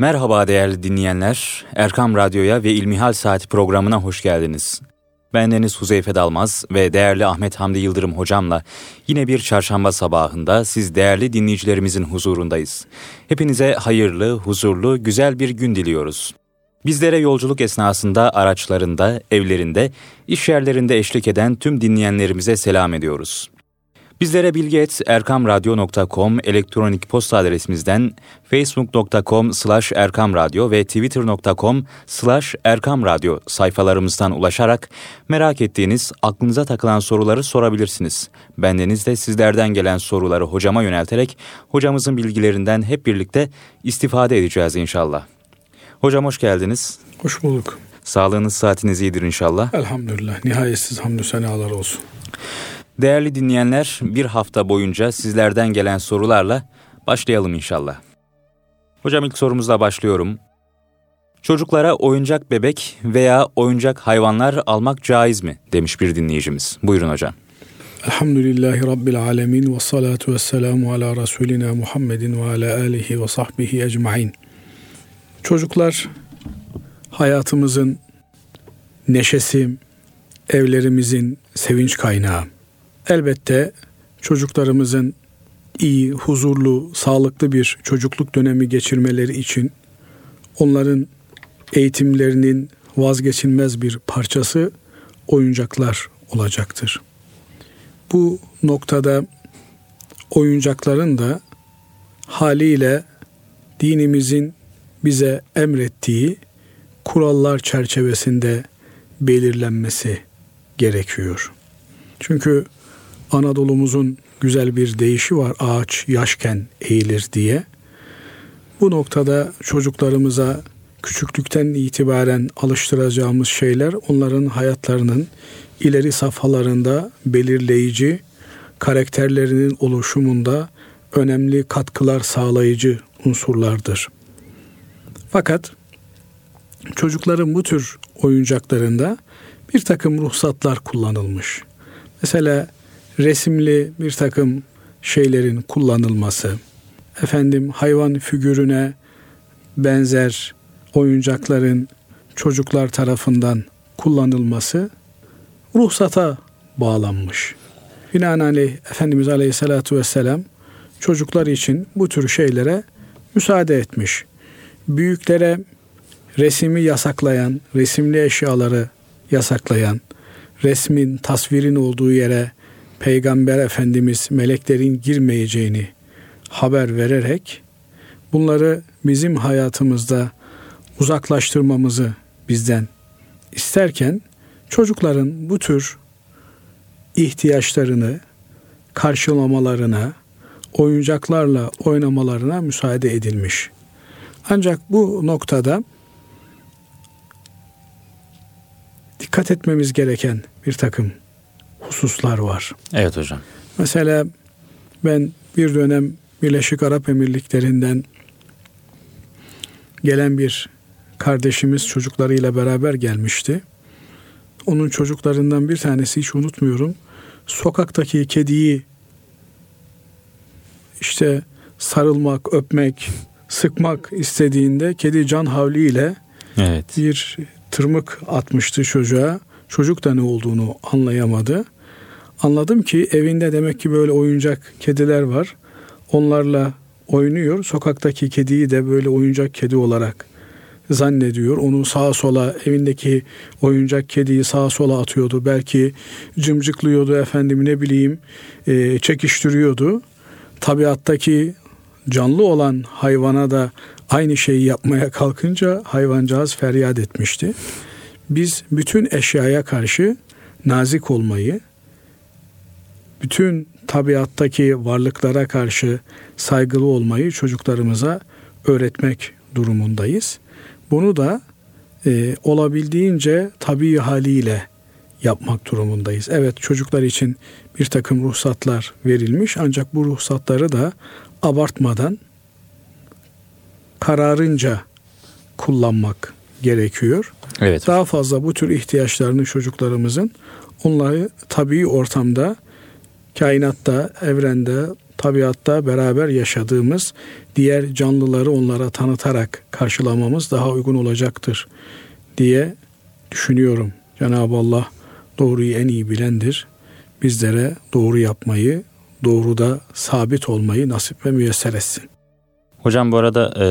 Merhaba değerli dinleyenler. Erkam Radyo'ya ve İlmihal Saati programına hoş geldiniz. Ben Deniz Huzeyfe Dalmaz ve değerli Ahmet Hamdi Yıldırım hocamla yine bir çarşamba sabahında siz değerli dinleyicilerimizin huzurundayız. Hepinize hayırlı, huzurlu, güzel bir gün diliyoruz. Bizlere yolculuk esnasında araçlarında, evlerinde, iş yerlerinde eşlik eden tüm dinleyenlerimize selam ediyoruz. Bizlere bilgi.erkamradyo.com elektronik posta adresimizden facebook.com slash erkamradyo ve twitter.com slash erkamradyo sayfalarımızdan ulaşarak merak ettiğiniz, aklınıza takılan soruları sorabilirsiniz. Bendeniz de sizlerden gelen soruları hocama yönelterek hocamızın bilgilerinden hep birlikte istifade edeceğiz inşallah. Hocam hoş geldiniz. Hoş bulduk. Sağlığınız saatiniz iyidir inşallah. Elhamdülillah. Nihayetsiz hamdü senalar olsun. Değerli dinleyenler, bir hafta boyunca sizlerden gelen sorularla başlayalım inşallah. Hocam ilk sorumuzla başlıyorum. Çocuklara oyuncak bebek veya oyuncak hayvanlar almak caiz mi? demiş bir dinleyicimiz. Buyurun hocam. Elhamdülillahi Rabbil alemin ve salatu ve selamu ala Resulina Muhammedin ve ala alihi ve sahbihi ecmain. Çocuklar hayatımızın neşesi, evlerimizin sevinç kaynağı. Elbette çocuklarımızın iyi, huzurlu, sağlıklı bir çocukluk dönemi geçirmeleri için onların eğitimlerinin vazgeçilmez bir parçası oyuncaklar olacaktır. Bu noktada oyuncakların da haliyle dinimizin bize emrettiği kurallar çerçevesinde belirlenmesi gerekiyor. Çünkü Anadolu'muzun güzel bir deyişi var ağaç yaşken eğilir diye. Bu noktada çocuklarımıza küçüklükten itibaren alıştıracağımız şeyler onların hayatlarının ileri safhalarında belirleyici, karakterlerinin oluşumunda önemli katkılar sağlayıcı unsurlardır. Fakat çocukların bu tür oyuncaklarında bir takım ruhsatlar kullanılmış. Mesela resimli bir takım şeylerin kullanılması, efendim hayvan figürüne benzer oyuncakların çocuklar tarafından kullanılması ruhsata bağlanmış. Binaenaleyh Efendimiz Aleyhisselatü Vesselam çocuklar için bu tür şeylere müsaade etmiş. Büyüklere resimi yasaklayan, resimli eşyaları yasaklayan, resmin, tasvirin olduğu yere Peygamber Efendimiz meleklerin girmeyeceğini haber vererek bunları bizim hayatımızda uzaklaştırmamızı bizden isterken çocukların bu tür ihtiyaçlarını karşılamalarına, oyuncaklarla oynamalarına müsaade edilmiş. Ancak bu noktada dikkat etmemiz gereken bir takım hususlar var. Evet hocam. Mesela ben bir dönem Birleşik Arap Emirlikleri'nden gelen bir kardeşimiz çocuklarıyla beraber gelmişti. Onun çocuklarından bir tanesi hiç unutmuyorum. Sokaktaki kediyi işte sarılmak, öpmek, sıkmak istediğinde kedi can havliyle evet. bir tırmık atmıştı çocuğa. Çocuk da ne olduğunu anlayamadı. Anladım ki evinde demek ki böyle oyuncak kediler var. Onlarla oynuyor. Sokaktaki kediyi de böyle oyuncak kedi olarak zannediyor. Onu sağa sola evindeki oyuncak kediyi sağa sola atıyordu. Belki cımcıklıyordu efendim ne bileyim e, çekiştiriyordu. Tabiattaki canlı olan hayvana da aynı şeyi yapmaya kalkınca hayvancağız feryat etmişti. Biz bütün eşyaya karşı nazik olmayı, bütün tabiattaki varlıklara karşı saygılı olmayı çocuklarımıza öğretmek durumundayız. Bunu da e, olabildiğince tabii haliyle yapmak durumundayız. Evet çocuklar için bir takım ruhsatlar verilmiş ancak bu ruhsatları da abartmadan kararınca kullanmak gerekiyor. Evet. Daha fazla bu tür ihtiyaçlarını çocuklarımızın onları tabii ortamda, kainatta, evrende, tabiatta beraber yaşadığımız diğer canlıları onlara tanıtarak karşılamamız daha uygun olacaktır diye düşünüyorum. Cenab-ı Allah doğruyu en iyi bilendir. Bizlere doğru yapmayı, doğruda sabit olmayı nasip ve müyesser etsin. Hocam bu arada e,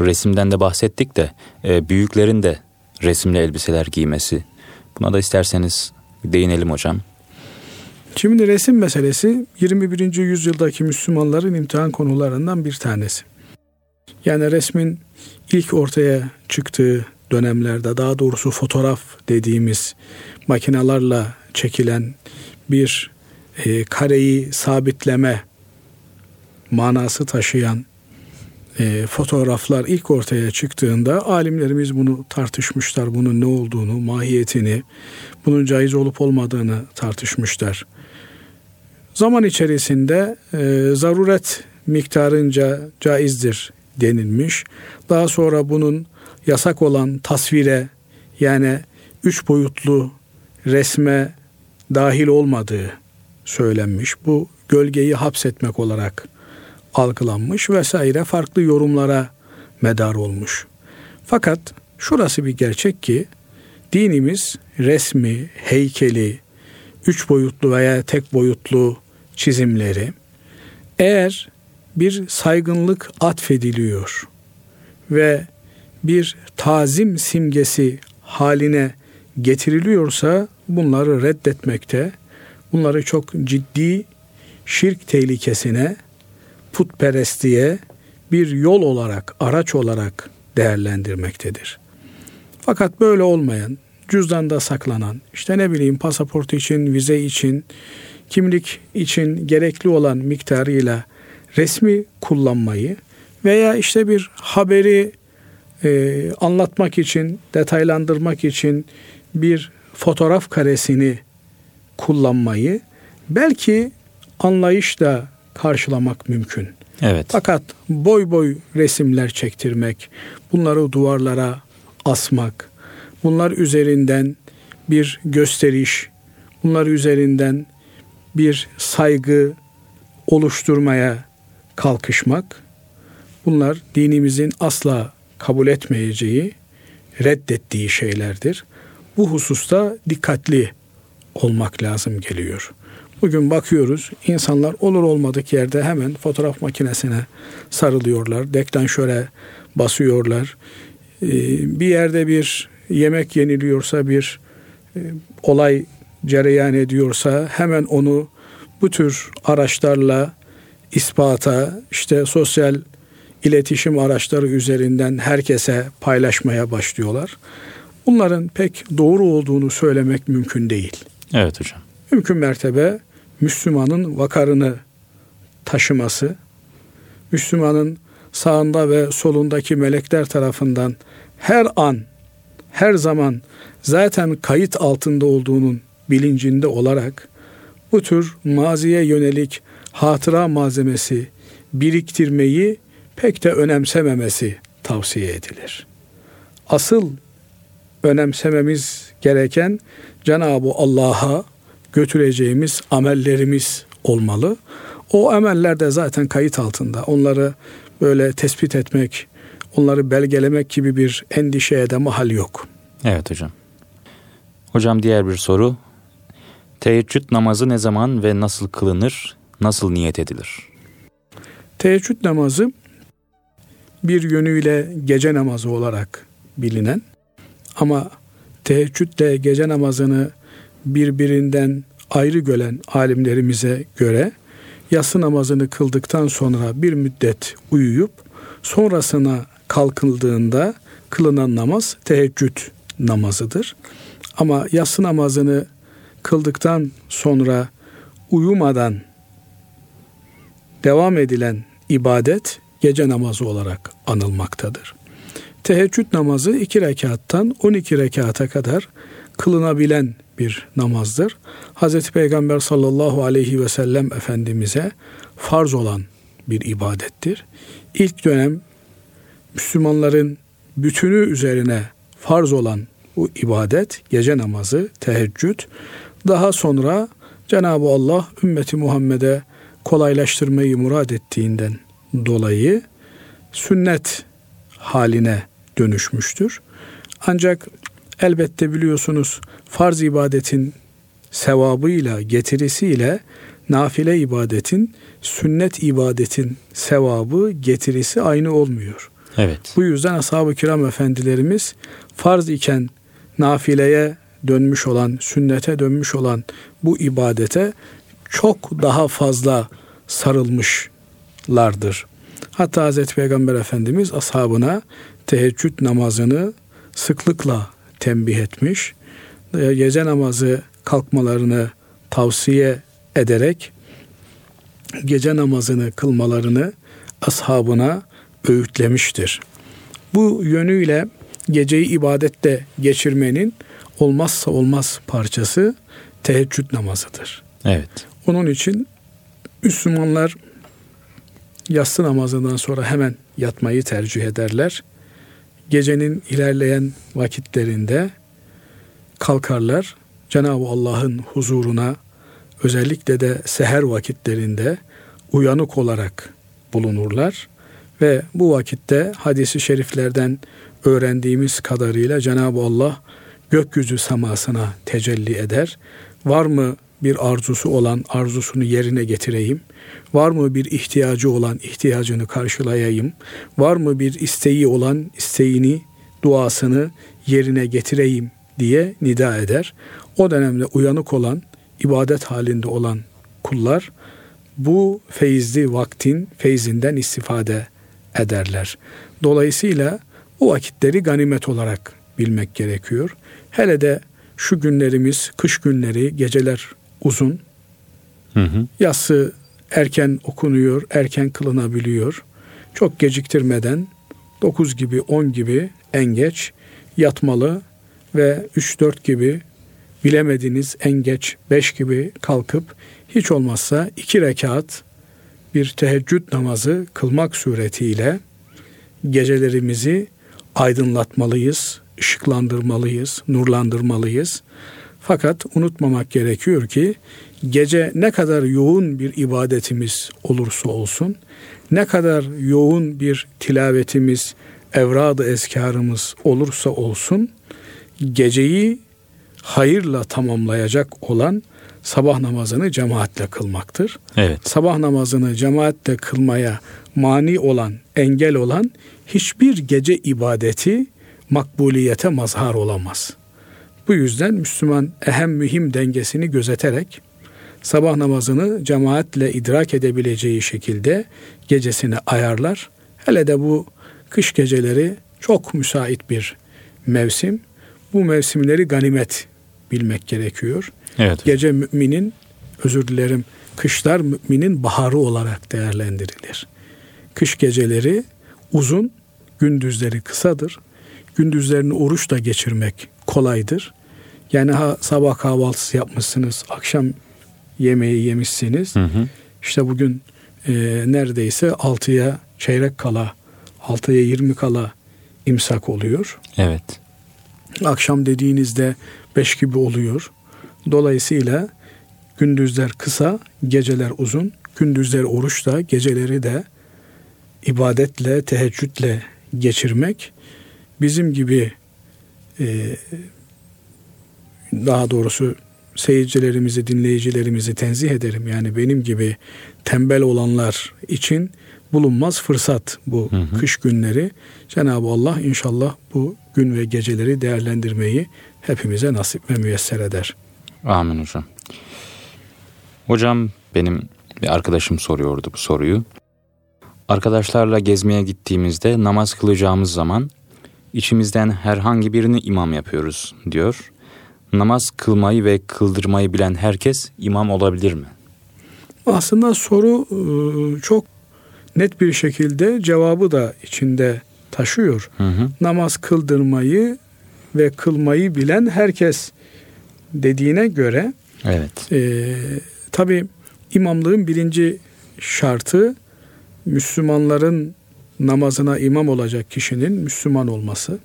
resimden de bahsettik de e, büyüklerin de resimli elbiseler giymesi. Buna da isterseniz değinelim hocam. Şimdi resim meselesi 21. yüzyıldaki Müslümanların imtihan konularından bir tanesi. Yani resmin ilk ortaya çıktığı dönemlerde daha doğrusu fotoğraf dediğimiz makinalarla çekilen bir e, kareyi sabitleme manası taşıyan e, fotoğraflar ilk ortaya çıktığında alimlerimiz bunu tartışmışlar. Bunun ne olduğunu, mahiyetini, bunun caiz olup olmadığını tartışmışlar. Zaman içerisinde e, zaruret miktarınca caizdir denilmiş. Daha sonra bunun yasak olan tasvire yani üç boyutlu resme dahil olmadığı söylenmiş. Bu gölgeyi hapsetmek olarak algılanmış vesaire farklı yorumlara medar olmuş. Fakat şurası bir gerçek ki dinimiz resmi, heykeli, üç boyutlu veya tek boyutlu çizimleri eğer bir saygınlık atfediliyor ve bir tazim simgesi haline getiriliyorsa bunları reddetmekte, bunları çok ciddi şirk tehlikesine, putperestliğe bir yol olarak, araç olarak değerlendirmektedir. Fakat böyle olmayan, cüzdanda saklanan, işte ne bileyim pasaport için, vize için, kimlik için gerekli olan miktarıyla resmi kullanmayı veya işte bir haberi e, anlatmak için, detaylandırmak için bir fotoğraf karesini kullanmayı belki anlayışla karşılamak mümkün. Evet. Fakat boy boy resimler çektirmek, bunları duvarlara asmak, bunlar üzerinden bir gösteriş, bunlar üzerinden bir saygı oluşturmaya kalkışmak bunlar dinimizin asla kabul etmeyeceği, reddettiği şeylerdir. Bu hususta dikkatli olmak lazım geliyor. Bugün bakıyoruz insanlar olur olmadık yerde hemen fotoğraf makinesine sarılıyorlar. Deklanşöre basıyorlar. Ee, bir yerde bir yemek yeniliyorsa bir e, olay cereyan ediyorsa hemen onu bu tür araçlarla ispata işte sosyal iletişim araçları üzerinden herkese paylaşmaya başlıyorlar. Bunların pek doğru olduğunu söylemek mümkün değil. Evet hocam. Mümkün mertebe Müslümanın vakarını taşıması, Müslümanın sağında ve solundaki melekler tarafından her an, her zaman zaten kayıt altında olduğunun bilincinde olarak bu tür maziye yönelik hatıra malzemesi biriktirmeyi pek de önemsememesi tavsiye edilir. Asıl önemsememiz gereken Cenab-ı Allah'a götüreceğimiz amellerimiz olmalı. O ameller de zaten kayıt altında. Onları böyle tespit etmek, onları belgelemek gibi bir endişeye de mahal yok. Evet hocam. Hocam diğer bir soru. Teheccüd namazı ne zaman ve nasıl kılınır, nasıl niyet edilir? Teheccüd namazı bir yönüyle gece namazı olarak bilinen ama teheccüdle gece namazını birbirinden ayrı gören alimlerimize göre yatsı namazını kıldıktan sonra bir müddet uyuyup sonrasına kalkıldığında kılınan namaz teheccüd namazıdır. Ama yatsı namazını kıldıktan sonra uyumadan devam edilen ibadet gece namazı olarak anılmaktadır. Teheccüd namazı iki rekattan 12 rekata kadar kılınabilen bir namazdır. Hz. Peygamber sallallahu aleyhi ve sellem Efendimiz'e farz olan bir ibadettir. İlk dönem Müslümanların bütünü üzerine farz olan bu ibadet, gece namazı, teheccüd. Daha sonra Cenab-ı Allah ümmeti Muhammed'e kolaylaştırmayı murad ettiğinden dolayı sünnet haline dönüşmüştür. Ancak elbette biliyorsunuz farz ibadetin sevabıyla, getirisiyle nafile ibadetin, sünnet ibadetin sevabı, getirisi aynı olmuyor. Evet. Bu yüzden ashab-ı kiram efendilerimiz farz iken nafileye dönmüş olan, sünnete dönmüş olan bu ibadete çok daha fazla sarılmışlardır. Hatta Hazreti Peygamber Efendimiz ashabına teheccüd namazını sıklıkla tembih etmiş. Gece namazı kalkmalarını tavsiye ederek gece namazını kılmalarını ashabına öğütlemiştir. Bu yönüyle geceyi ibadette geçirmenin olmazsa olmaz parçası teheccüd namazıdır. Evet. Onun için Müslümanlar yatsı namazından sonra hemen yatmayı tercih ederler. Gecenin ilerleyen vakitlerinde kalkarlar. Cenab-ı Allah'ın huzuruna özellikle de seher vakitlerinde uyanık olarak bulunurlar ve bu vakitte hadisi şeriflerden öğrendiğimiz kadarıyla Cenab-ı Allah gökyüzü semasına tecelli eder. Var mı bir arzusu olan arzusunu yerine getireyim? Var mı bir ihtiyacı olan ihtiyacını karşılayayım? Var mı bir isteği olan isteğini, duasını yerine getireyim diye nida eder. O dönemde uyanık olan, ibadet halinde olan kullar bu feyizli vaktin feyzinden istifade ederler. Dolayısıyla bu vakitleri ganimet olarak bilmek gerekiyor. Hele de şu günlerimiz, kış günleri, geceler uzun. Hı hı. Yatsı erken okunuyor, erken kılınabiliyor. Çok geciktirmeden 9 gibi 10 gibi en geç yatmalı ve 3-4 gibi bilemediniz en geç 5 gibi kalkıp hiç olmazsa 2 rekat bir teheccüd namazı kılmak suretiyle gecelerimizi aydınlatmalıyız, ışıklandırmalıyız, nurlandırmalıyız. Fakat unutmamak gerekiyor ki gece ne kadar yoğun bir ibadetimiz olursa olsun, ne kadar yoğun bir tilavetimiz, evrad-ı eskarımız olursa olsun, geceyi hayırla tamamlayacak olan sabah namazını cemaatle kılmaktır. Evet. Sabah namazını cemaatle kılmaya mani olan, engel olan hiçbir gece ibadeti makbuliyete mazhar olamaz. Bu yüzden Müslüman ehem mühim dengesini gözeterek sabah namazını cemaatle idrak edebileceği şekilde gecesini ayarlar. Hele de bu kış geceleri çok müsait bir mevsim. Bu mevsimleri ganimet bilmek gerekiyor. Evet. Gece müminin özür dilerim kışlar müminin baharı olarak değerlendirilir. Kış geceleri uzun, gündüzleri kısadır. Gündüzlerini oruçla geçirmek kolaydır. Yani ha, sabah kahvaltısı yapmışsınız, akşam yemeği yemişsiniz. Hı hı. İşte bugün e, neredeyse 6'ya çeyrek kala, 6'ya 20 kala imsak oluyor. Evet. Akşam dediğinizde 5 gibi oluyor. Dolayısıyla gündüzler kısa, geceler uzun. Gündüzler oruçla, geceleri de ibadetle, teheccüdle geçirmek bizim gibi e, daha doğrusu seyircilerimizi, dinleyicilerimizi tenzih ederim. Yani benim gibi tembel olanlar için bulunmaz fırsat bu hı hı. kış günleri. Cenab-ı Allah inşallah bu gün ve geceleri değerlendirmeyi hepimize nasip ve müyesser eder. Amin hocam. Hocam benim bir arkadaşım soruyordu bu soruyu. Arkadaşlarla gezmeye gittiğimizde namaz kılacağımız zaman içimizden herhangi birini imam yapıyoruz diyor. Namaz kılmayı ve kıldırmayı bilen herkes imam olabilir mi? Aslında soru e, çok net bir şekilde cevabı da içinde taşıyor. Hı hı. Namaz kıldırmayı ve kılmayı bilen herkes dediğine göre evet. E, tabi imamlığın birinci şartı Müslümanların namazına imam olacak kişinin Müslüman olması,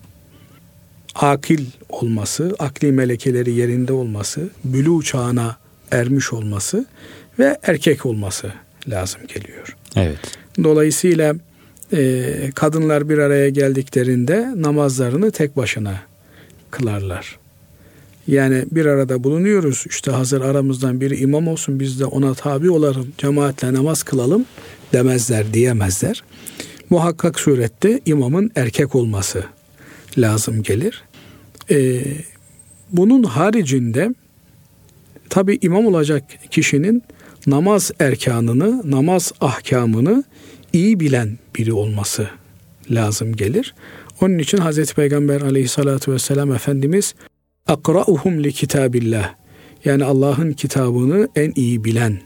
akil olması, akli melekeleri yerinde olması, bülü çağına ermiş olması ve erkek olması lazım geliyor. Evet. Dolayısıyla e, kadınlar bir araya geldiklerinde namazlarını tek başına kılarlar. Yani bir arada bulunuyoruz. İşte hazır aramızdan biri imam olsun biz de ona tabi olalım. Cemaatle namaz kılalım demezler diyemezler. Muhakkak surette imamın erkek olması lazım gelir. Ee, bunun haricinde tabi imam olacak kişinin namaz erkanını, namaz ahkamını iyi bilen biri olması lazım gelir. Onun için Hazreti Peygamber aleyhissalatü vesselam Efendimiz akra'uhum li kitabillah yani Allah'ın kitabını en iyi bilen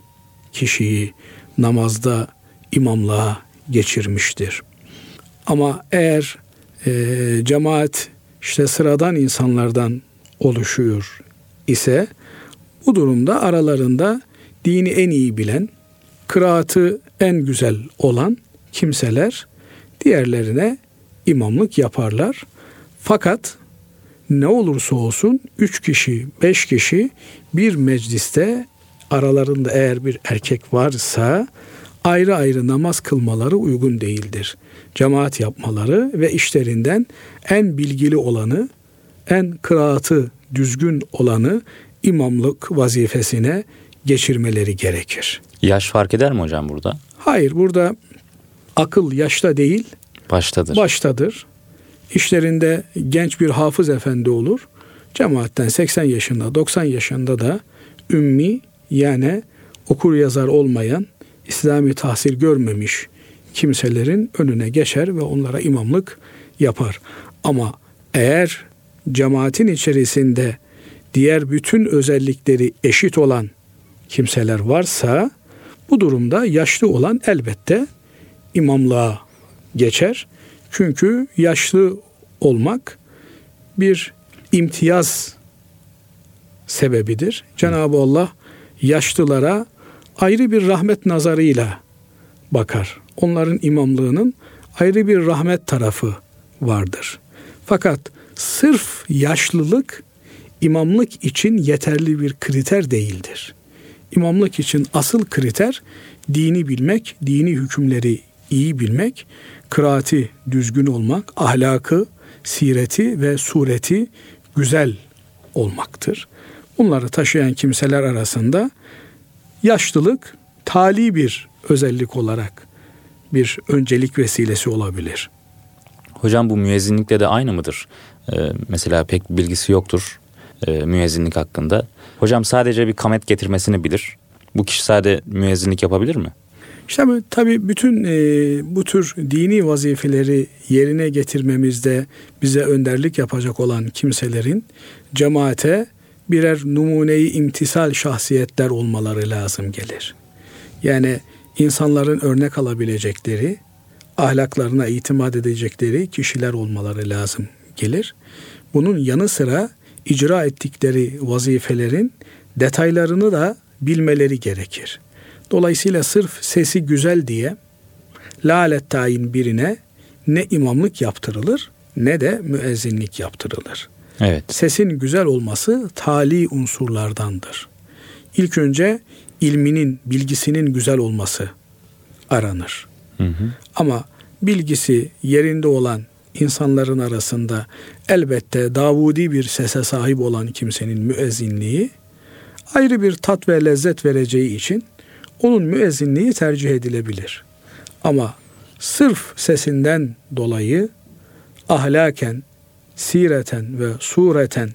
kişiyi namazda imamlığa geçirmiştir. Ama eğer e, cemaat işte sıradan insanlardan oluşuyor ise bu durumda aralarında dini en iyi bilen, kıraatı en güzel olan kimseler diğerlerine imamlık yaparlar. Fakat ne olursa olsun üç kişi, beş kişi bir mecliste aralarında eğer bir erkek varsa ayrı ayrı namaz kılmaları uygun değildir. Cemaat yapmaları ve işlerinden en bilgili olanı, en kıraatı düzgün olanı imamlık vazifesine geçirmeleri gerekir. Yaş fark eder mi hocam burada? Hayır burada akıl yaşta değil baştadır. Baştadır. İşlerinde genç bir hafız efendi olur. Cemaatten 80 yaşında 90 yaşında da ümmi yani okur yazar olmayan İslami tahsil görmemiş kimselerin önüne geçer ve onlara imamlık yapar. Ama eğer cemaatin içerisinde diğer bütün özellikleri eşit olan kimseler varsa bu durumda yaşlı olan elbette imamlığa geçer. Çünkü yaşlı olmak bir imtiyaz sebebidir. Cenab-ı Allah yaşlılara ayrı bir rahmet nazarıyla bakar. Onların imamlığının ayrı bir rahmet tarafı vardır. Fakat sırf yaşlılık imamlık için yeterli bir kriter değildir. İmamlık için asıl kriter dini bilmek, dini hükümleri iyi bilmek, kıraati düzgün olmak, ahlakı, sireti ve sureti güzel olmaktır. Bunları taşıyan kimseler arasında yaşlılık tali bir özellik olarak bir öncelik vesilesi olabilir. Hocam bu müezzinlikle de aynı mıdır? Ee, mesela pek bilgisi yoktur e, müezzinlik hakkında. Hocam sadece bir kamet getirmesini bilir. Bu kişi sadece müezzinlik yapabilir mi? İşte tabii bütün e, bu tür dini vazifeleri yerine getirmemizde bize önderlik yapacak olan kimselerin cemaate birer numuneyi imtisal şahsiyetler olmaları lazım gelir. Yani insanların örnek alabilecekleri, ahlaklarına itimat edecekleri kişiler olmaları lazım gelir. Bunun yanı sıra icra ettikleri vazifelerin detaylarını da bilmeleri gerekir. Dolayısıyla sırf sesi güzel diye lalet tayin birine ne imamlık yaptırılır ne de müezzinlik yaptırılır. Evet. Sesin güzel olması tali unsurlardandır. İlk önce ilminin, bilgisinin güzel olması aranır. Hı hı. Ama bilgisi yerinde olan insanların arasında elbette Davudi bir sese sahip olan kimsenin müezzinliği ayrı bir tat ve lezzet vereceği için onun müezzinliği tercih edilebilir. Ama sırf sesinden dolayı ahlaken, sireten ve sureten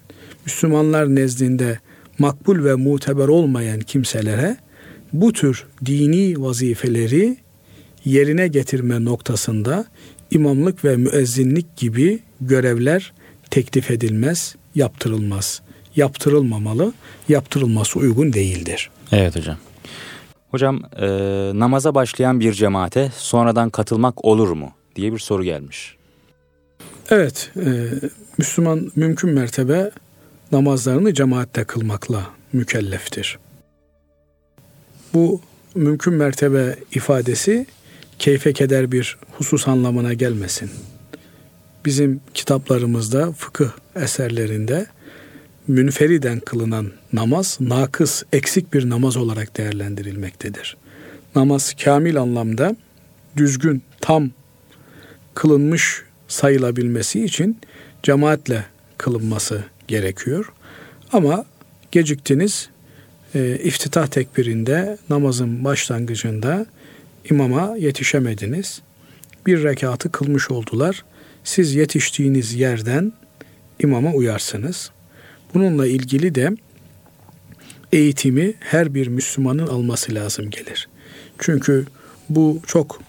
Müslümanlar nezdinde makbul ve muteber olmayan kimselere bu tür dini vazifeleri yerine getirme noktasında imamlık ve müezzinlik gibi görevler teklif edilmez, yaptırılmaz. Yaptırılmamalı, yaptırılması uygun değildir. Evet hocam. Hocam e, namaza başlayan bir cemaate sonradan katılmak olur mu diye bir soru gelmiş. Evet, e, Müslüman mümkün mertebe namazlarını cemaatte kılmakla mükelleftir. Bu mümkün mertebe ifadesi keyfe keder bir husus anlamına gelmesin. Bizim kitaplarımızda, fıkıh eserlerinde münferiden kılınan namaz nakıs, eksik bir namaz olarak değerlendirilmektedir. namaz kamil anlamda düzgün, tam kılınmış sayılabilmesi için cemaatle kılınması gerekiyor. Ama geciktiniz, e, iftitah tekbirinde namazın başlangıcında imama yetişemediniz. Bir rekatı kılmış oldular. Siz yetiştiğiniz yerden imama uyarsınız. Bununla ilgili de eğitimi her bir Müslümanın alması lazım gelir. Çünkü bu çok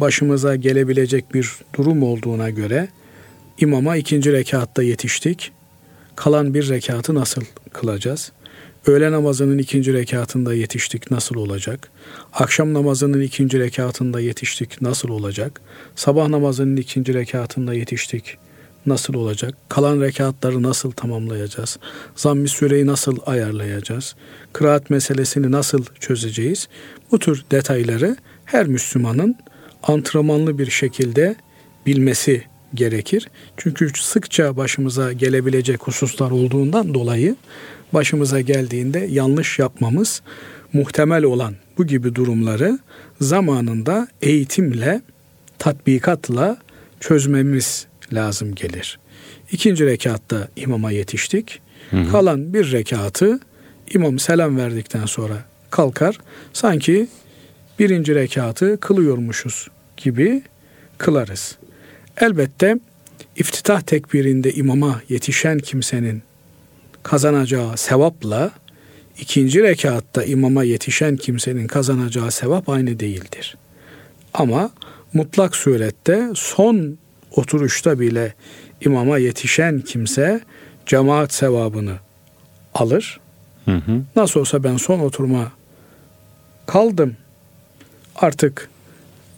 başımıza gelebilecek bir durum olduğuna göre imama ikinci rekatta yetiştik. Kalan bir rekatı nasıl kılacağız? Öğle namazının ikinci rekatında yetiştik nasıl olacak? Akşam namazının ikinci rekatında yetiştik nasıl olacak? Sabah namazının ikinci rekatında yetiştik nasıl olacak? Kalan rekatları nasıl tamamlayacağız? Zamm-ı süreyi nasıl ayarlayacağız? Kıraat meselesini nasıl çözeceğiz? Bu tür detayları her Müslümanın antrenmanlı bir şekilde bilmesi gerekir. Çünkü sıkça başımıza gelebilecek hususlar olduğundan dolayı başımıza geldiğinde yanlış yapmamız muhtemel olan bu gibi durumları zamanında eğitimle, tatbikatla çözmemiz lazım gelir. İkinci rekatta imama yetiştik. Hı hı. Kalan bir rekatı imam selam verdikten sonra kalkar. Sanki birinci rekatı kılıyormuşuz gibi kılarız. Elbette iftitah tekbirinde imama yetişen kimsenin kazanacağı sevapla ikinci rekatta imama yetişen kimsenin kazanacağı sevap aynı değildir. Ama mutlak surette son oturuşta bile imama yetişen kimse cemaat sevabını alır. Hı hı. Nasıl olsa ben son oturma kaldım. Artık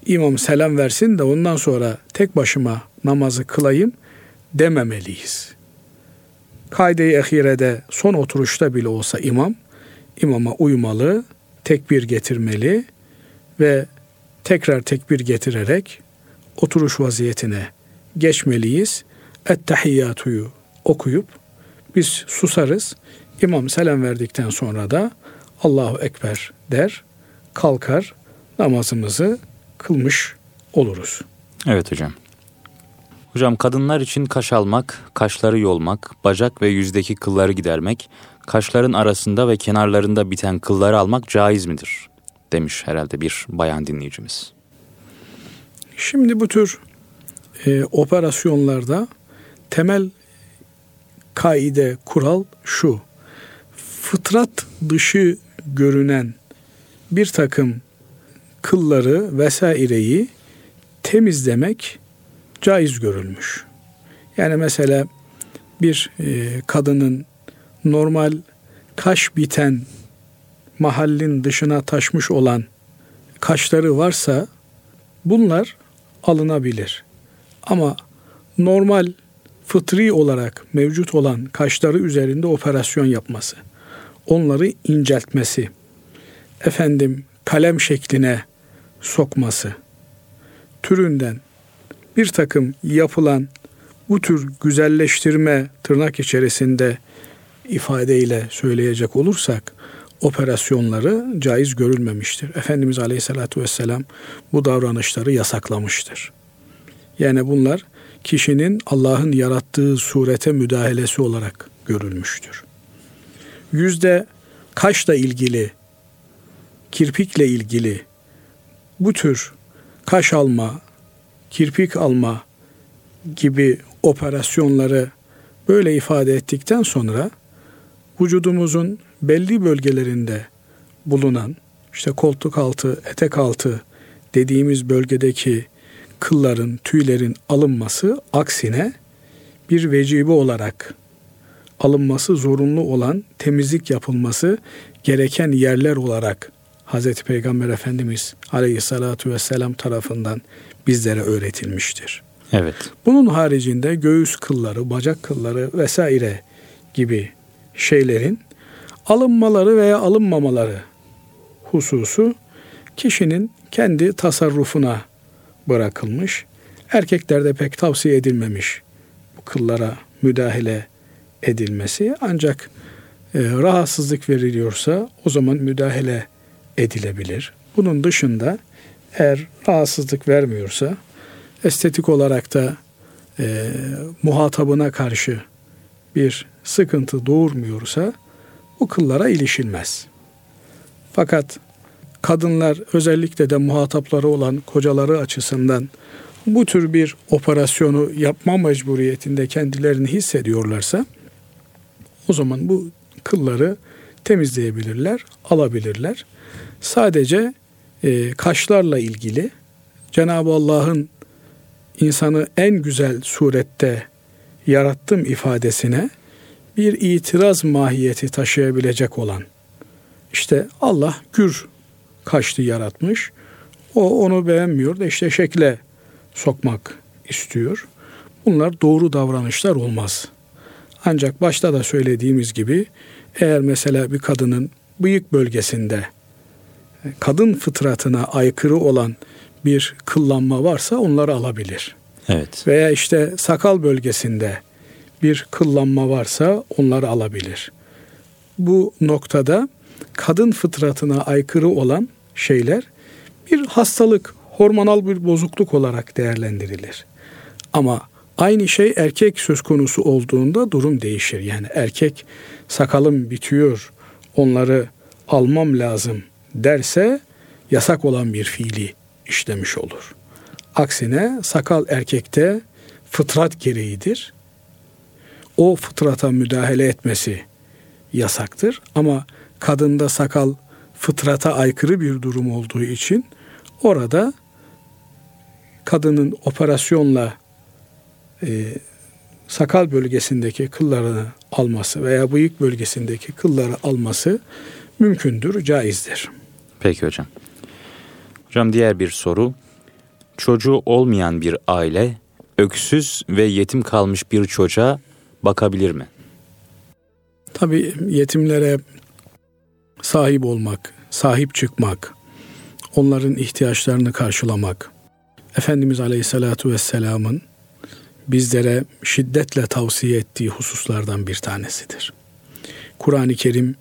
imam selam versin de ondan sonra tek başıma namazı kılayım dememeliyiz. Kaide-i ehirede son oturuşta bile olsa imam, imama uymalı, tekbir getirmeli ve tekrar tekbir getirerek oturuş vaziyetine geçmeliyiz. Ettehiyyatuyu okuyup biz susarız. İmam selam verdikten sonra da Allahu Ekber der, kalkar, namazımızı kılmış oluruz. Evet hocam. Hocam kadınlar için kaş almak, kaşları yolmak, bacak ve yüzdeki kılları gidermek, kaşların arasında ve kenarlarında biten kılları almak caiz midir? Demiş herhalde bir bayan dinleyicimiz. Şimdi bu tür e, operasyonlarda temel kaide, kural şu. Fıtrat dışı görünen bir takım kılları vesaireyi temizlemek caiz görülmüş. Yani mesela bir e, kadının normal kaş biten mahallin dışına taşmış olan kaşları varsa bunlar alınabilir. Ama normal fıtri olarak mevcut olan kaşları üzerinde operasyon yapması, onları inceltmesi, efendim kalem şekline sokması türünden bir takım yapılan bu tür güzelleştirme tırnak içerisinde ifadeyle söyleyecek olursak operasyonları caiz görülmemiştir. Efendimiz Aleyhisselatü Vesselam bu davranışları yasaklamıştır. Yani bunlar kişinin Allah'ın yarattığı surete müdahalesi olarak görülmüştür. Yüzde kaşla ilgili, kirpikle ilgili bu tür kaş alma, kirpik alma gibi operasyonları böyle ifade ettikten sonra vücudumuzun belli bölgelerinde bulunan işte koltuk altı, etek altı dediğimiz bölgedeki kılların, tüylerin alınması aksine bir vecibe olarak alınması zorunlu olan temizlik yapılması gereken yerler olarak Hz. Peygamber Efendimiz Aleyhissalatu vesselam tarafından bizlere öğretilmiştir. Evet. Bunun haricinde göğüs kılları, bacak kılları vesaire gibi şeylerin alınmaları veya alınmamaları hususu kişinin kendi tasarrufuna bırakılmış. Erkeklerde pek tavsiye edilmemiş bu kıllara müdahale edilmesi. Ancak e, rahatsızlık veriliyorsa o zaman müdahale edilebilir. Bunun dışında eğer rahatsızlık vermiyorsa estetik olarak da e, muhatabına karşı bir sıkıntı doğurmuyorsa bu kıllara ilişilmez. Fakat kadınlar özellikle de muhatapları olan kocaları açısından bu tür bir operasyonu yapma mecburiyetinde kendilerini hissediyorlarsa o zaman bu kılları temizleyebilirler, alabilirler. Sadece e, kaşlarla ilgili Cenab-ı Allah'ın insanı en güzel surette yarattım ifadesine bir itiraz mahiyeti taşıyabilecek olan işte Allah gür kaşlı yaratmış. O onu beğenmiyor da işte şekle sokmak istiyor. Bunlar doğru davranışlar olmaz. Ancak başta da söylediğimiz gibi eğer mesela bir kadının bıyık bölgesinde kadın fıtratına aykırı olan bir kıllanma varsa onları alabilir. Evet. Veya işte sakal bölgesinde bir kıllanma varsa onları alabilir. Bu noktada kadın fıtratına aykırı olan şeyler bir hastalık, hormonal bir bozukluk olarak değerlendirilir. Ama aynı şey erkek söz konusu olduğunda durum değişir. Yani erkek sakalım bitiyor, onları almam lazım derse yasak olan bir fiili işlemiş olur. Aksine sakal erkekte fıtrat gereğidir. O fıtrata müdahale etmesi yasaktır ama kadında sakal fıtrata aykırı bir durum olduğu için orada kadının operasyonla e, sakal bölgesindeki kıllarını alması veya bıyık bölgesindeki kılları alması mümkündür, caizdir. Peki hocam. Hocam diğer bir soru. Çocuğu olmayan bir aile öksüz ve yetim kalmış bir çocuğa bakabilir mi? Tabii yetimlere sahip olmak, sahip çıkmak, onların ihtiyaçlarını karşılamak, Efendimiz Aleyhisselatü Vesselam'ın bizlere şiddetle tavsiye ettiği hususlardan bir tanesidir. Kur'an-ı Kerim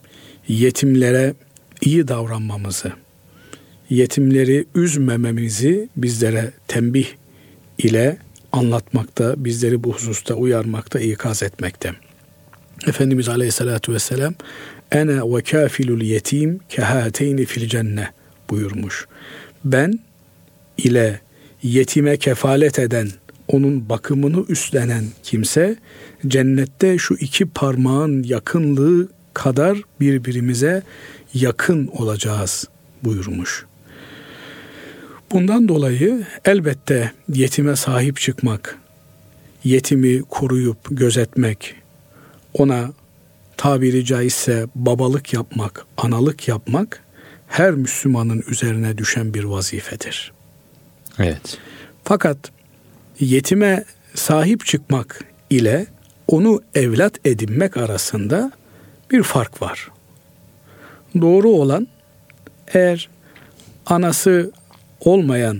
yetimlere iyi davranmamızı, yetimleri üzmememizi bizlere tembih ile anlatmakta, bizleri bu hususta uyarmakta, ikaz etmekte. Efendimiz Aleyhisselatü Vesselam ene ve kafilul yetim kehateyni fil cenne buyurmuş. Ben ile yetime kefalet eden, onun bakımını üstlenen kimse cennette şu iki parmağın yakınlığı kadar birbirimize yakın olacağız buyurmuş. Bundan dolayı elbette yetime sahip çıkmak, yetimi koruyup gözetmek, ona tabiri caizse babalık yapmak, analık yapmak her Müslümanın üzerine düşen bir vazifedir. Evet. Fakat yetime sahip çıkmak ile onu evlat edinmek arasında bir fark var. Doğru olan eğer anası olmayan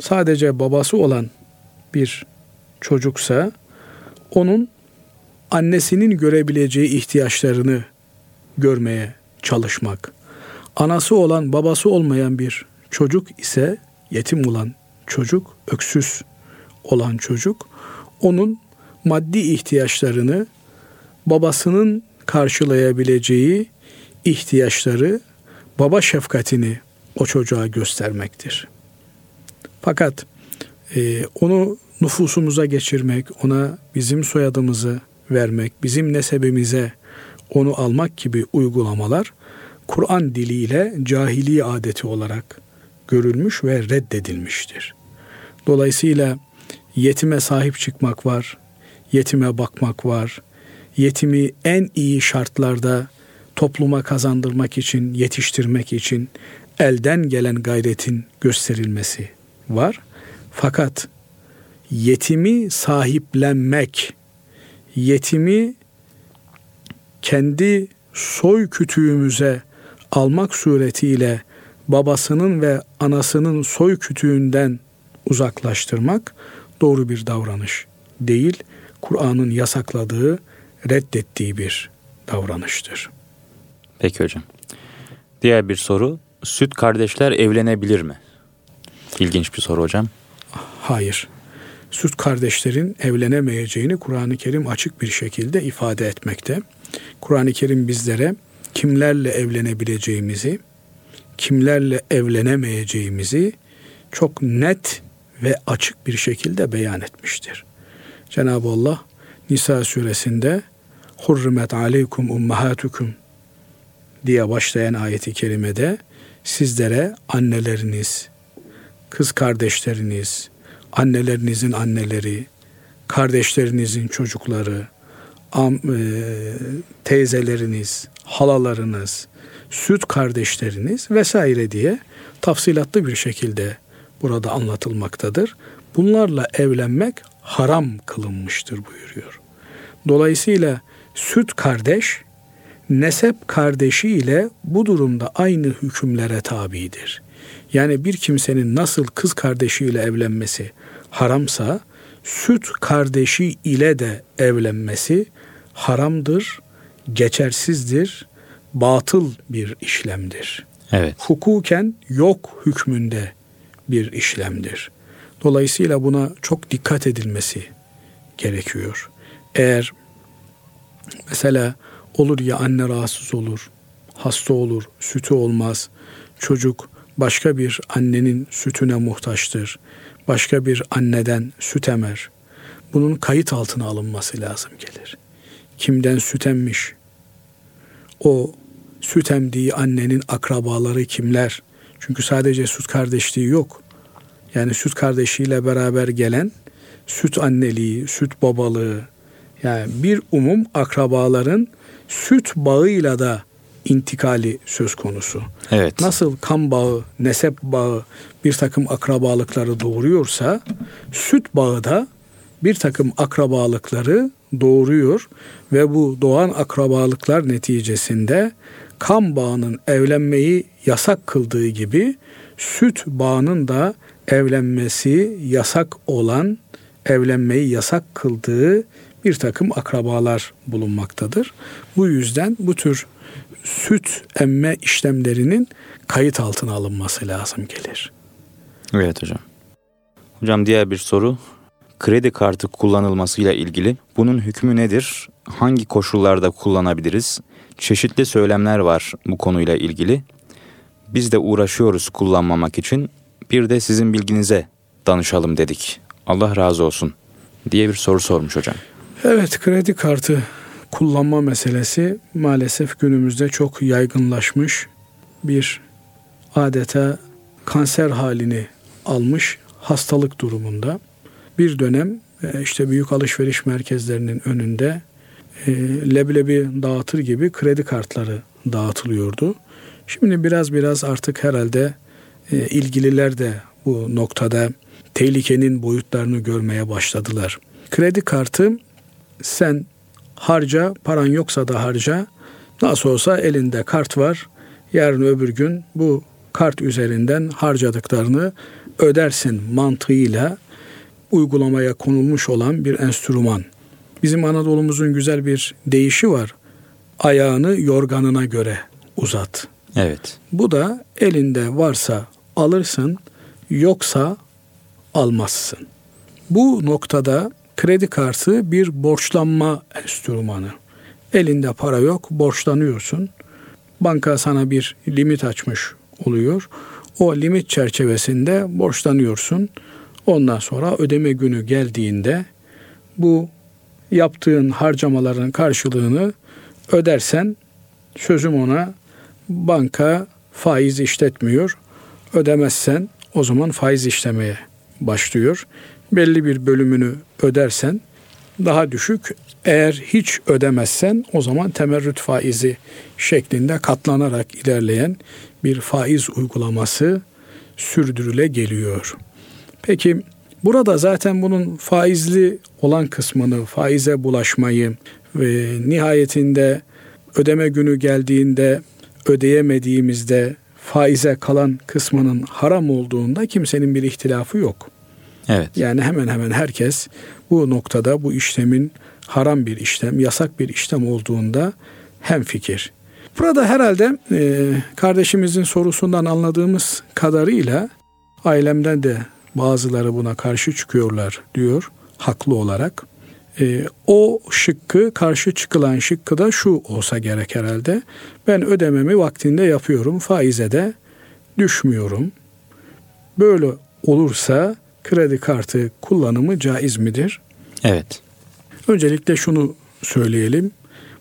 sadece babası olan bir çocuksa onun annesinin görebileceği ihtiyaçlarını görmeye çalışmak. Anası olan babası olmayan bir çocuk ise yetim olan çocuk, öksüz olan çocuk onun maddi ihtiyaçlarını babasının karşılayabileceği ihtiyaçları baba şefkatini o çocuğa göstermektir. Fakat e, onu nüfusumuza geçirmek, ona bizim soyadımızı vermek, bizim nesebimize onu almak gibi uygulamalar Kur'an diliyle cahili adeti olarak görülmüş ve reddedilmiştir. Dolayısıyla yetime sahip çıkmak var, yetime bakmak var, yetimi en iyi şartlarda topluma kazandırmak için, yetiştirmek için elden gelen gayretin gösterilmesi var. Fakat yetimi sahiplenmek, yetimi kendi soy kütüğümüze almak suretiyle babasının ve anasının soy kütüğünden uzaklaştırmak doğru bir davranış değil. Kur'an'ın yasakladığı, reddettiği bir davranıştır. Peki hocam. Diğer bir soru. süt kardeşler evlenebilir mi? İlginç bir soru hocam. Hayır. Süt kardeşlerin evlenemeyeceğini Kur'an-ı Kerim açık bir şekilde ifade etmekte. Kur'an-ı Kerim bizlere kimlerle evlenebileceğimizi, kimlerle evlenemeyeceğimizi çok net ve açık bir şekilde beyan etmiştir. Cenab-ı Allah Nisa suresinde Hurrimet aleykum ummahatukum diye başlayan ayeti kerimede sizlere anneleriniz, kız kardeşleriniz, annelerinizin anneleri, kardeşlerinizin çocukları, am, e, teyzeleriniz, halalarınız, süt kardeşleriniz vesaire diye tafsilatlı bir şekilde burada anlatılmaktadır. Bunlarla evlenmek haram kılınmıştır buyuruyor. Dolayısıyla süt kardeş nesep kardeşi ile bu durumda aynı hükümlere tabidir. Yani bir kimsenin nasıl kız kardeşiyle evlenmesi haramsa süt kardeşi ile de evlenmesi haramdır, geçersizdir, batıl bir işlemdir. Evet. Hukuken yok hükmünde bir işlemdir. Dolayısıyla buna çok dikkat edilmesi gerekiyor. Eğer mesela olur ya anne rahatsız olur, hasta olur, sütü olmaz, çocuk başka bir annenin sütüne muhtaçtır, başka bir anneden süt emer. Bunun kayıt altına alınması lazım gelir. Kimden süt emmiş? O süt emdiği annenin akrabaları kimler? Çünkü sadece süt kardeşliği yok. Yani süt kardeşiyle beraber gelen süt anneliği, süt babalığı yani bir umum akrabaların süt bağıyla da intikali söz konusu. Evet. Nasıl kan bağı, nesep bağı bir takım akrabalıkları doğuruyorsa süt bağı da bir takım akrabalıkları doğuruyor ve bu doğan akrabalıklar neticesinde kan bağının evlenmeyi yasak kıldığı gibi süt bağının da evlenmesi yasak olan, evlenmeyi yasak kıldığı bir takım akrabalar bulunmaktadır. Bu yüzden bu tür süt emme işlemlerinin kayıt altına alınması lazım gelir. Evet hocam. Hocam diğer bir soru. Kredi kartı kullanılmasıyla ilgili bunun hükmü nedir? Hangi koşullarda kullanabiliriz? Çeşitli söylemler var bu konuyla ilgili. Biz de uğraşıyoruz kullanmamak için. Bir de sizin bilginize danışalım dedik. Allah razı olsun diye bir soru sormuş hocam. Evet kredi kartı kullanma meselesi maalesef günümüzde çok yaygınlaşmış bir adeta kanser halini almış hastalık durumunda. Bir dönem e, işte büyük alışveriş merkezlerinin önünde e, leblebi dağıtır gibi kredi kartları dağıtılıyordu. Şimdi biraz biraz artık herhalde e, ilgililer de bu noktada tehlikenin boyutlarını görmeye başladılar. Kredi kartı sen harca, paran yoksa da harca. Nasıl olsa elinde kart var. Yarın öbür gün bu kart üzerinden harcadıklarını ödersin mantığıyla uygulamaya konulmuş olan bir enstrüman. Bizim Anadolu'muzun güzel bir deyişi var. Ayağını yorganına göre uzat. Evet. Bu da elinde varsa alırsın, yoksa almazsın. Bu noktada kredi kartı bir borçlanma enstrümanı. Elinde para yok, borçlanıyorsun. Banka sana bir limit açmış oluyor. O limit çerçevesinde borçlanıyorsun. Ondan sonra ödeme günü geldiğinde bu yaptığın harcamaların karşılığını ödersen sözüm ona banka faiz işletmiyor. Ödemezsen o zaman faiz işlemeye başlıyor. Belli bir bölümünü ödersen daha düşük. Eğer hiç ödemezsen o zaman temerrüt faizi şeklinde katlanarak ilerleyen bir faiz uygulaması sürdürüle geliyor. Peki burada zaten bunun faizli olan kısmını, faize bulaşmayı ve nihayetinde ödeme günü geldiğinde ödeyemediğimizde faize kalan kısmının haram olduğunda kimsenin bir ihtilafı yok. Evet. Yani hemen hemen herkes bu noktada bu işlemin haram bir işlem, yasak bir işlem olduğunda hem fikir. Burada herhalde e, kardeşimizin sorusundan anladığımız kadarıyla ailemden de bazıları buna karşı çıkıyorlar diyor haklı olarak. E, o şıkkı karşı çıkılan şıkkı da şu olsa gerek herhalde. Ben ödememi vaktinde yapıyorum faize de düşmüyorum. Böyle olursa kredi kartı kullanımı caiz midir? Evet. Öncelikle şunu söyleyelim.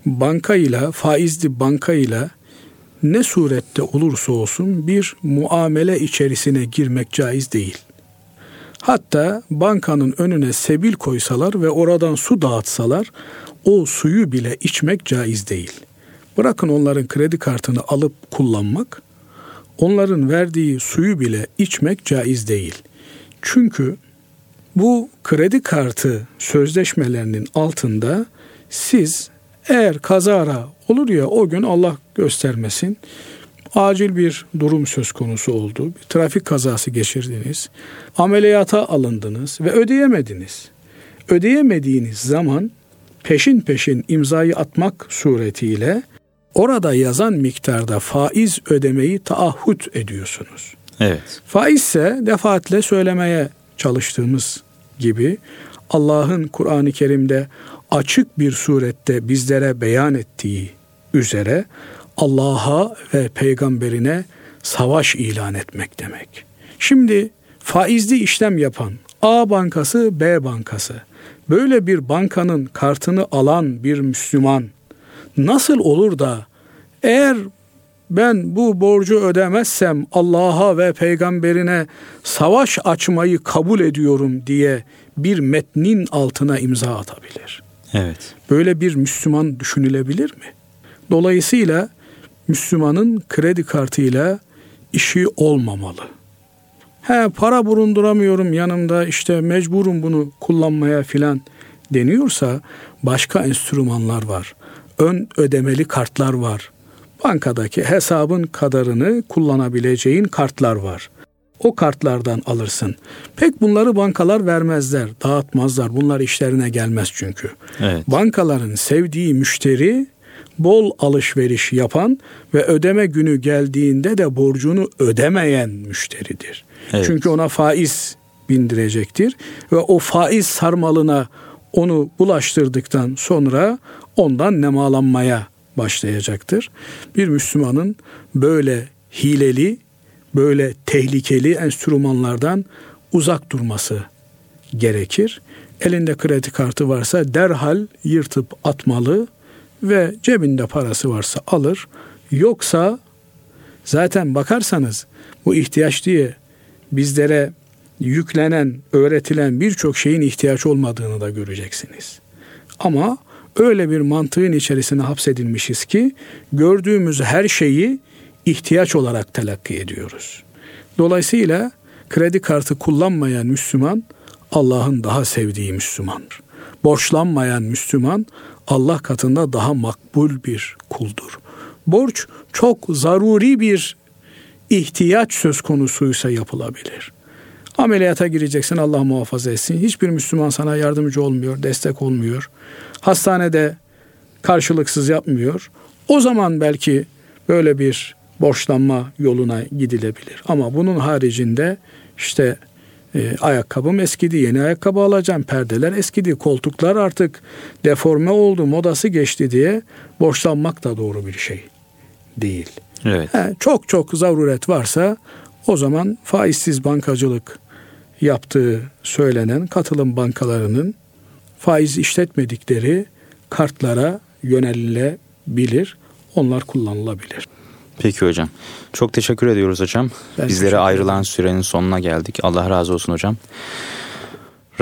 Banka ile faizli banka ile ne surette olursa olsun bir muamele içerisine girmek caiz değil. Hatta bankanın önüne sebil koysalar ve oradan su dağıtsalar o suyu bile içmek caiz değil. Bırakın onların kredi kartını alıp kullanmak, onların verdiği suyu bile içmek caiz değil. Çünkü bu kredi kartı sözleşmelerinin altında siz eğer kazara olur ya o gün Allah göstermesin acil bir durum söz konusu oldu. Bir trafik kazası geçirdiniz. Ameliyata alındınız ve ödeyemediniz. Ödeyemediğiniz zaman peşin peşin imzayı atmak suretiyle orada yazan miktarda faiz ödemeyi taahhüt ediyorsunuz. Evet. Faiz ise defaatle söylemeye çalıştığımız gibi Allah'ın Kur'an-ı Kerim'de açık bir surette bizlere beyan ettiği üzere Allah'a ve peygamberine savaş ilan etmek demek. Şimdi faizli işlem yapan A bankası, B bankası böyle bir bankanın kartını alan bir Müslüman nasıl olur da eğer ben bu borcu ödemezsem Allah'a ve peygamberine savaş açmayı kabul ediyorum diye bir metnin altına imza atabilir. Evet. Böyle bir Müslüman düşünülebilir mi? Dolayısıyla Müslümanın kredi kartıyla işi olmamalı. He para bulunduramıyorum yanımda işte mecburum bunu kullanmaya filan deniyorsa başka enstrümanlar var. Ön ödemeli kartlar var. Bankadaki hesabın kadarını kullanabileceğin kartlar var. O kartlardan alırsın. Pek bunları bankalar vermezler, dağıtmazlar. Bunlar işlerine gelmez çünkü. Evet. Bankaların sevdiği müşteri bol alışveriş yapan ve ödeme günü geldiğinde de borcunu ödemeyen müşteridir. Evet. Çünkü ona faiz bindirecektir ve o faiz sarmalına onu bulaştırdıktan sonra ondan nemalanmaya başlayacaktır. Bir Müslümanın böyle hileli, böyle tehlikeli enstrümanlardan uzak durması gerekir. Elinde kredi kartı varsa derhal yırtıp atmalı ve cebinde parası varsa alır. Yoksa zaten bakarsanız bu ihtiyaç diye bizlere yüklenen, öğretilen birçok şeyin ihtiyaç olmadığını da göreceksiniz. Ama öyle bir mantığın içerisine hapsedilmişiz ki gördüğümüz her şeyi ihtiyaç olarak telakki ediyoruz. Dolayısıyla kredi kartı kullanmayan Müslüman Allah'ın daha sevdiği Müslümandır. Borçlanmayan Müslüman Allah katında daha makbul bir kuldur. Borç çok zaruri bir ihtiyaç söz konusuysa yapılabilir. Ameliyata gireceksin Allah muhafaza etsin. Hiçbir Müslüman sana yardımcı olmuyor, destek olmuyor. Hastanede karşılıksız yapmıyor. O zaman belki böyle bir borçlanma yoluna gidilebilir. Ama bunun haricinde işte e, ayakkabım eskidi, yeni ayakkabı alacağım, perdeler eskidi, koltuklar artık deforme oldu, modası geçti diye borçlanmak da doğru bir şey değil. Evet. He, çok çok zaruret varsa o zaman faizsiz bankacılık yaptığı söylenen katılım bankalarının faiz işletmedikleri kartlara yönelilebilir. Onlar kullanılabilir. Peki hocam. Çok teşekkür ediyoruz hocam. Ben Bizlere ayrılan sürenin sonuna geldik. Allah razı olsun hocam.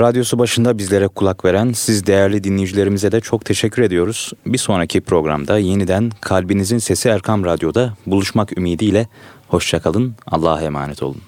Radyosu başında bizlere kulak veren siz değerli dinleyicilerimize de çok teşekkür ediyoruz. Bir sonraki programda yeniden Kalbinizin Sesi Erkam Radyo'da buluşmak ümidiyle hoşçakalın. Allah'a emanet olun.